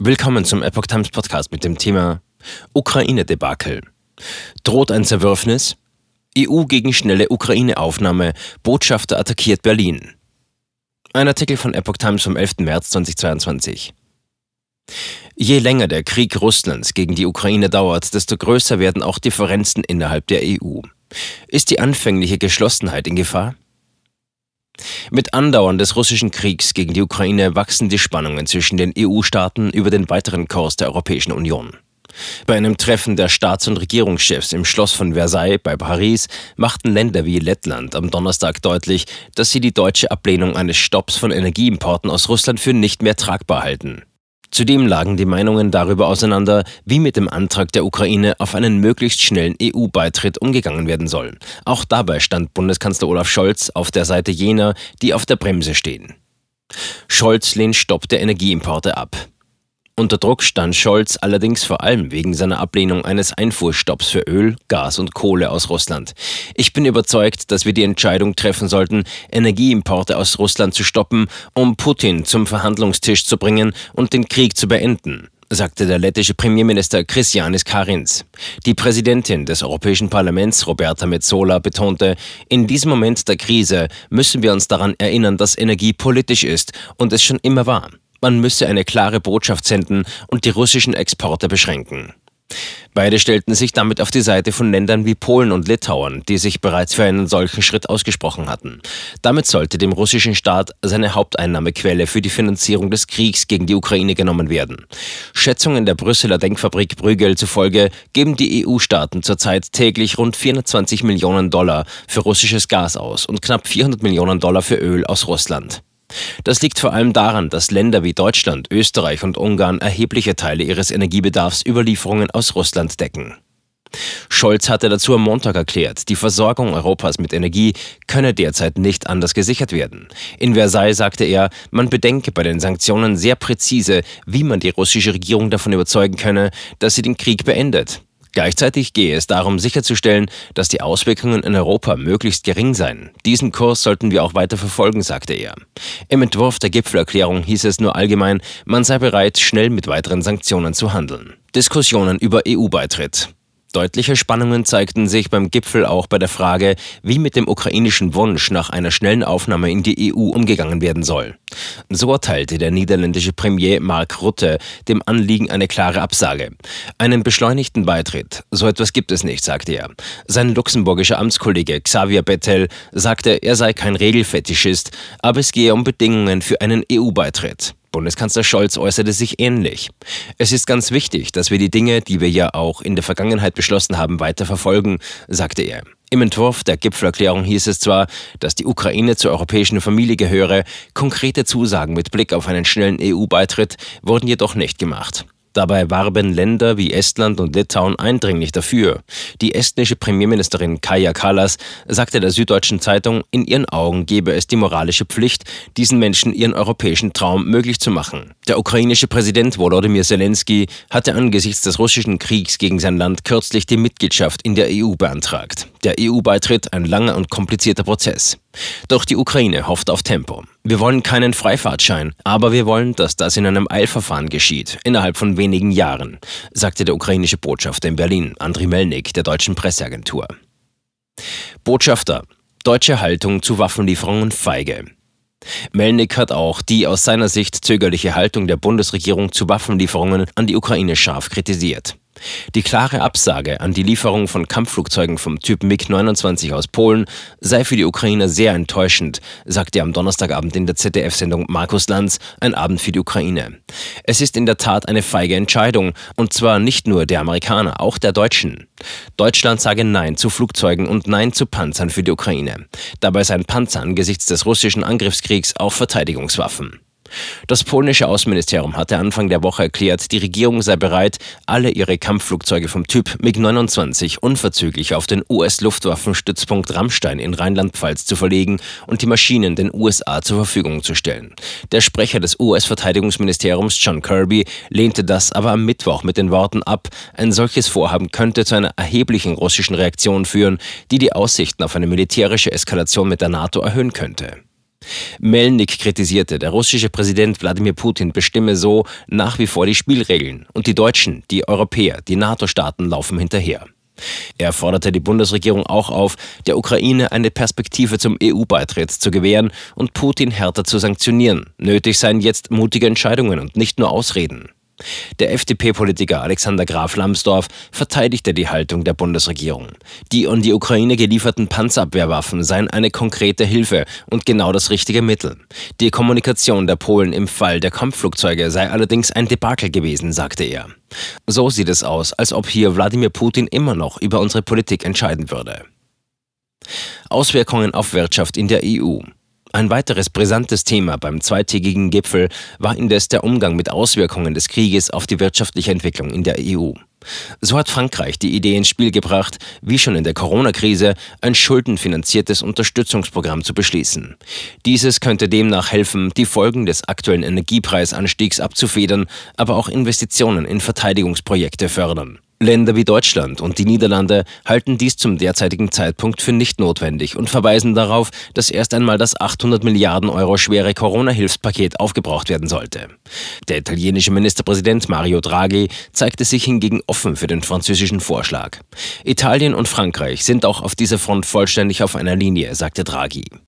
Willkommen zum Epoch Times Podcast mit dem Thema Ukraine-Debakel. Droht ein Zerwürfnis? EU gegen schnelle Ukraine-Aufnahme. Botschafter attackiert Berlin. Ein Artikel von Epoch Times vom 11. März 2022. Je länger der Krieg Russlands gegen die Ukraine dauert, desto größer werden auch Differenzen innerhalb der EU. Ist die anfängliche Geschlossenheit in Gefahr? Mit Andauern des russischen Kriegs gegen die Ukraine wachsen die Spannungen zwischen den EU-Staaten über den weiteren Kurs der Europäischen Union. Bei einem Treffen der Staats- und Regierungschefs im Schloss von Versailles bei Paris machten Länder wie Lettland am Donnerstag deutlich, dass sie die deutsche Ablehnung eines Stopps von Energieimporten aus Russland für nicht mehr tragbar halten. Zudem lagen die Meinungen darüber auseinander, wie mit dem Antrag der Ukraine auf einen möglichst schnellen EU-Beitritt umgegangen werden soll. Auch dabei stand Bundeskanzler Olaf Scholz auf der Seite jener, die auf der Bremse stehen. Scholz lehnt Stopp der Energieimporte ab. Unter Druck stand Scholz allerdings vor allem wegen seiner Ablehnung eines Einfuhrstopps für Öl, Gas und Kohle aus Russland. Ich bin überzeugt, dass wir die Entscheidung treffen sollten, Energieimporte aus Russland zu stoppen, um Putin zum Verhandlungstisch zu bringen und den Krieg zu beenden sagte der lettische Premierminister Christianis Karins. Die Präsidentin des Europäischen Parlaments, Roberta Metsola, betonte, in diesem Moment der Krise müssen wir uns daran erinnern, dass Energie politisch ist und es schon immer war. Man müsse eine klare Botschaft senden und die russischen Exporte beschränken. Beide stellten sich damit auf die Seite von Ländern wie Polen und Litauen, die sich bereits für einen solchen Schritt ausgesprochen hatten. Damit sollte dem russischen Staat seine Haupteinnahmequelle für die Finanzierung des Kriegs gegen die Ukraine genommen werden. Schätzungen der Brüsseler Denkfabrik Brügel zufolge geben die EU-Staaten zurzeit täglich rund 420 Millionen Dollar für russisches Gas aus und knapp 400 Millionen Dollar für Öl aus Russland. Das liegt vor allem daran, dass Länder wie Deutschland, Österreich und Ungarn erhebliche Teile ihres Energiebedarfs über Lieferungen aus Russland decken. Scholz hatte dazu am Montag erklärt, die Versorgung Europas mit Energie könne derzeit nicht anders gesichert werden. In Versailles sagte er, man bedenke bei den Sanktionen sehr präzise, wie man die russische Regierung davon überzeugen könne, dass sie den Krieg beendet. Gleichzeitig gehe es darum, sicherzustellen, dass die Auswirkungen in Europa möglichst gering seien. Diesen Kurs sollten wir auch weiter verfolgen, sagte er. Im Entwurf der Gipfelerklärung hieß es nur allgemein, man sei bereit, schnell mit weiteren Sanktionen zu handeln. Diskussionen über EU-Beitritt. Deutliche Spannungen zeigten sich beim Gipfel auch bei der Frage, wie mit dem ukrainischen Wunsch nach einer schnellen Aufnahme in die EU umgegangen werden soll. So erteilte der niederländische Premier Mark Rutte dem Anliegen eine klare Absage. Einen beschleunigten Beitritt, so etwas gibt es nicht, sagte er. Sein luxemburgischer Amtskollege Xavier Bettel sagte, er sei kein Regelfetischist, aber es gehe um Bedingungen für einen EU-Beitritt. Bundeskanzler Scholz äußerte sich ähnlich. Es ist ganz wichtig, dass wir die Dinge, die wir ja auch in der Vergangenheit beschlossen haben, weiter verfolgen, sagte er. Im Entwurf der Gipfelerklärung hieß es zwar, dass die Ukraine zur europäischen Familie gehöre, konkrete Zusagen mit Blick auf einen schnellen EU-Beitritt wurden jedoch nicht gemacht. Dabei warben Länder wie Estland und Litauen eindringlich dafür. Die estnische Premierministerin Kaja Kallas sagte der Süddeutschen Zeitung, in ihren Augen gebe es die moralische Pflicht, diesen Menschen ihren europäischen Traum möglich zu machen. Der ukrainische Präsident Volodymyr Zelensky hatte angesichts des russischen Kriegs gegen sein Land kürzlich die Mitgliedschaft in der EU beantragt. Der EU-Beitritt ein langer und komplizierter Prozess. Doch die Ukraine hofft auf Tempo. Wir wollen keinen Freifahrtschein, aber wir wollen, dass das in einem Eilverfahren geschieht, innerhalb von wenigen Jahren, sagte der ukrainische Botschafter in Berlin, Andriy Melnik, der deutschen Presseagentur. Botschafter, deutsche Haltung zu Waffenlieferungen feige. Melnik hat auch die aus seiner Sicht zögerliche Haltung der Bundesregierung zu Waffenlieferungen an die Ukraine scharf kritisiert. Die klare Absage an die Lieferung von Kampfflugzeugen vom Typ MiG-29 aus Polen sei für die Ukrainer sehr enttäuschend, sagte er am Donnerstagabend in der ZDF-Sendung Markus Lanz, ein Abend für die Ukraine. Es ist in der Tat eine feige Entscheidung, und zwar nicht nur der Amerikaner, auch der Deutschen. Deutschland sage Nein zu Flugzeugen und Nein zu Panzern für die Ukraine. Dabei seien Panzer angesichts des russischen Angriffskriegs auch Verteidigungswaffen. Das polnische Außenministerium hatte Anfang der Woche erklärt, die Regierung sei bereit, alle ihre Kampfflugzeuge vom Typ MiG-29 unverzüglich auf den US-Luftwaffenstützpunkt Rammstein in Rheinland-Pfalz zu verlegen und die Maschinen den USA zur Verfügung zu stellen. Der Sprecher des US-Verteidigungsministeriums John Kirby lehnte das aber am Mittwoch mit den Worten ab, ein solches Vorhaben könnte zu einer erheblichen russischen Reaktion führen, die die Aussichten auf eine militärische Eskalation mit der NATO erhöhen könnte. Melnik kritisierte, der russische Präsident Wladimir Putin bestimme so nach wie vor die Spielregeln und die Deutschen, die Europäer, die NATO-Staaten laufen hinterher. Er forderte die Bundesregierung auch auf, der Ukraine eine Perspektive zum EU-Beitritt zu gewähren und Putin härter zu sanktionieren. Nötig seien jetzt mutige Entscheidungen und nicht nur Ausreden. Der FDP-Politiker Alexander Graf Lambsdorff verteidigte die Haltung der Bundesregierung. Die an die Ukraine gelieferten Panzerabwehrwaffen seien eine konkrete Hilfe und genau das richtige Mittel. Die Kommunikation der Polen im Fall der Kampfflugzeuge sei allerdings ein Debakel gewesen, sagte er. So sieht es aus, als ob hier Wladimir Putin immer noch über unsere Politik entscheiden würde. Auswirkungen auf Wirtschaft in der EU. Ein weiteres brisantes Thema beim zweitägigen Gipfel war indes der Umgang mit Auswirkungen des Krieges auf die wirtschaftliche Entwicklung in der EU. So hat Frankreich die Idee ins Spiel gebracht, wie schon in der Corona-Krise ein schuldenfinanziertes Unterstützungsprogramm zu beschließen. Dieses könnte demnach helfen, die Folgen des aktuellen Energiepreisanstiegs abzufedern, aber auch Investitionen in Verteidigungsprojekte fördern. Länder wie Deutschland und die Niederlande halten dies zum derzeitigen Zeitpunkt für nicht notwendig und verweisen darauf, dass erst einmal das 800 Milliarden Euro schwere Corona-Hilfspaket aufgebraucht werden sollte. Der italienische Ministerpräsident Mario Draghi zeigte sich hingegen offen für den französischen Vorschlag. Italien und Frankreich sind auch auf dieser Front vollständig auf einer Linie, sagte Draghi.